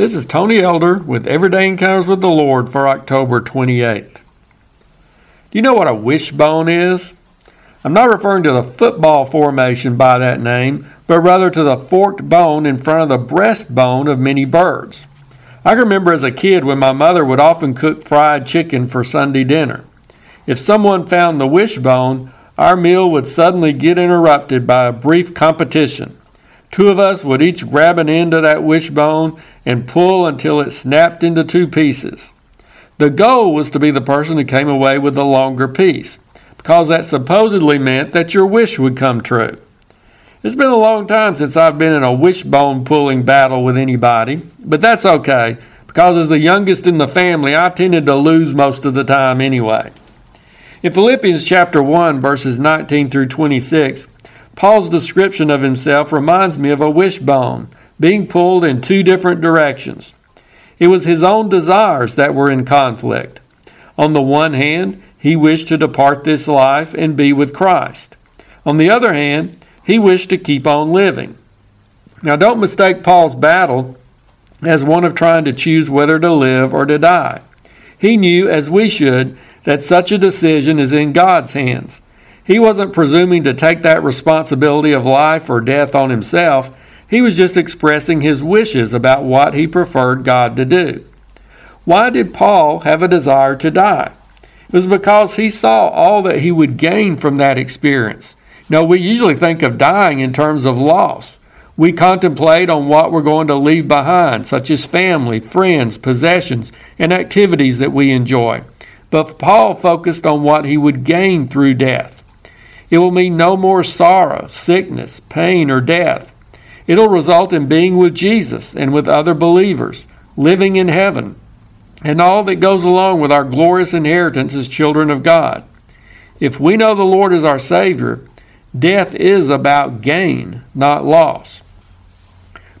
This is Tony Elder with Everyday Encounters with the Lord for October 28th. Do you know what a wishbone is? I'm not referring to the football formation by that name, but rather to the forked bone in front of the breastbone of many birds. I remember as a kid when my mother would often cook fried chicken for Sunday dinner. If someone found the wishbone, our meal would suddenly get interrupted by a brief competition. Two of us would each grab an end of that wishbone and pull until it snapped into two pieces. The goal was to be the person who came away with the longer piece, because that supposedly meant that your wish would come true. It's been a long time since I've been in a wishbone pulling battle with anybody, but that's okay, because as the youngest in the family, I tended to lose most of the time anyway. In Philippians chapter 1, verses 19 through 26, Paul's description of himself reminds me of a wishbone being pulled in two different directions. It was his own desires that were in conflict. On the one hand, he wished to depart this life and be with Christ. On the other hand, he wished to keep on living. Now, don't mistake Paul's battle as one of trying to choose whether to live or to die. He knew, as we should, that such a decision is in God's hands. He wasn't presuming to take that responsibility of life or death on himself. He was just expressing his wishes about what he preferred God to do. Why did Paul have a desire to die? It was because he saw all that he would gain from that experience. Now, we usually think of dying in terms of loss. We contemplate on what we're going to leave behind, such as family, friends, possessions, and activities that we enjoy. But Paul focused on what he would gain through death. It will mean no more sorrow, sickness, pain, or death. It'll result in being with Jesus and with other believers, living in heaven, and all that goes along with our glorious inheritance as children of God. If we know the Lord is our Savior, death is about gain, not loss.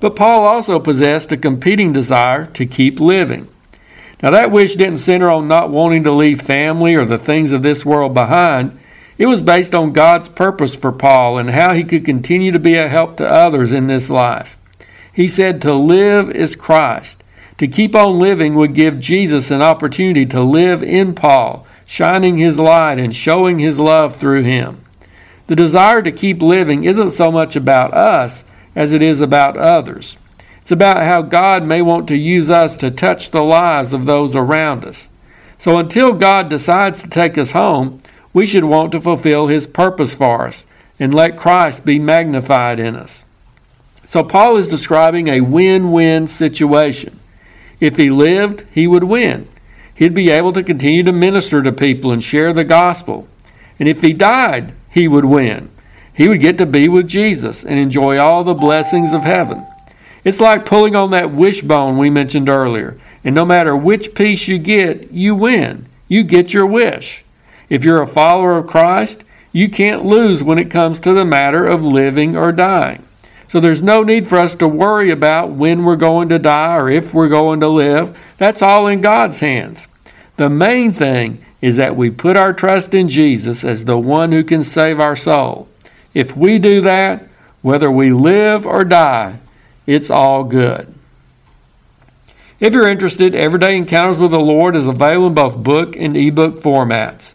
But Paul also possessed a competing desire to keep living. Now, that wish didn't center on not wanting to leave family or the things of this world behind. It was based on God's purpose for Paul and how he could continue to be a help to others in this life. He said, To live is Christ. To keep on living would give Jesus an opportunity to live in Paul, shining his light and showing his love through him. The desire to keep living isn't so much about us as it is about others. It's about how God may want to use us to touch the lives of those around us. So until God decides to take us home, we should want to fulfill His purpose for us and let Christ be magnified in us. So Paul is describing a win win situation. If he lived, he would win. He'd be able to continue to minister to people and share the gospel. And if he died, he would win. He would get to be with Jesus and enjoy all the blessings of heaven. It's like pulling on that wishbone we mentioned earlier. And no matter which piece you get, you win. You get your wish. If you're a follower of Christ, you can't lose when it comes to the matter of living or dying. So there's no need for us to worry about when we're going to die or if we're going to live. That's all in God's hands. The main thing is that we put our trust in Jesus as the one who can save our soul. If we do that, whether we live or die, it's all good. If you're interested, Everyday Encounters with the Lord is available in both book and ebook formats.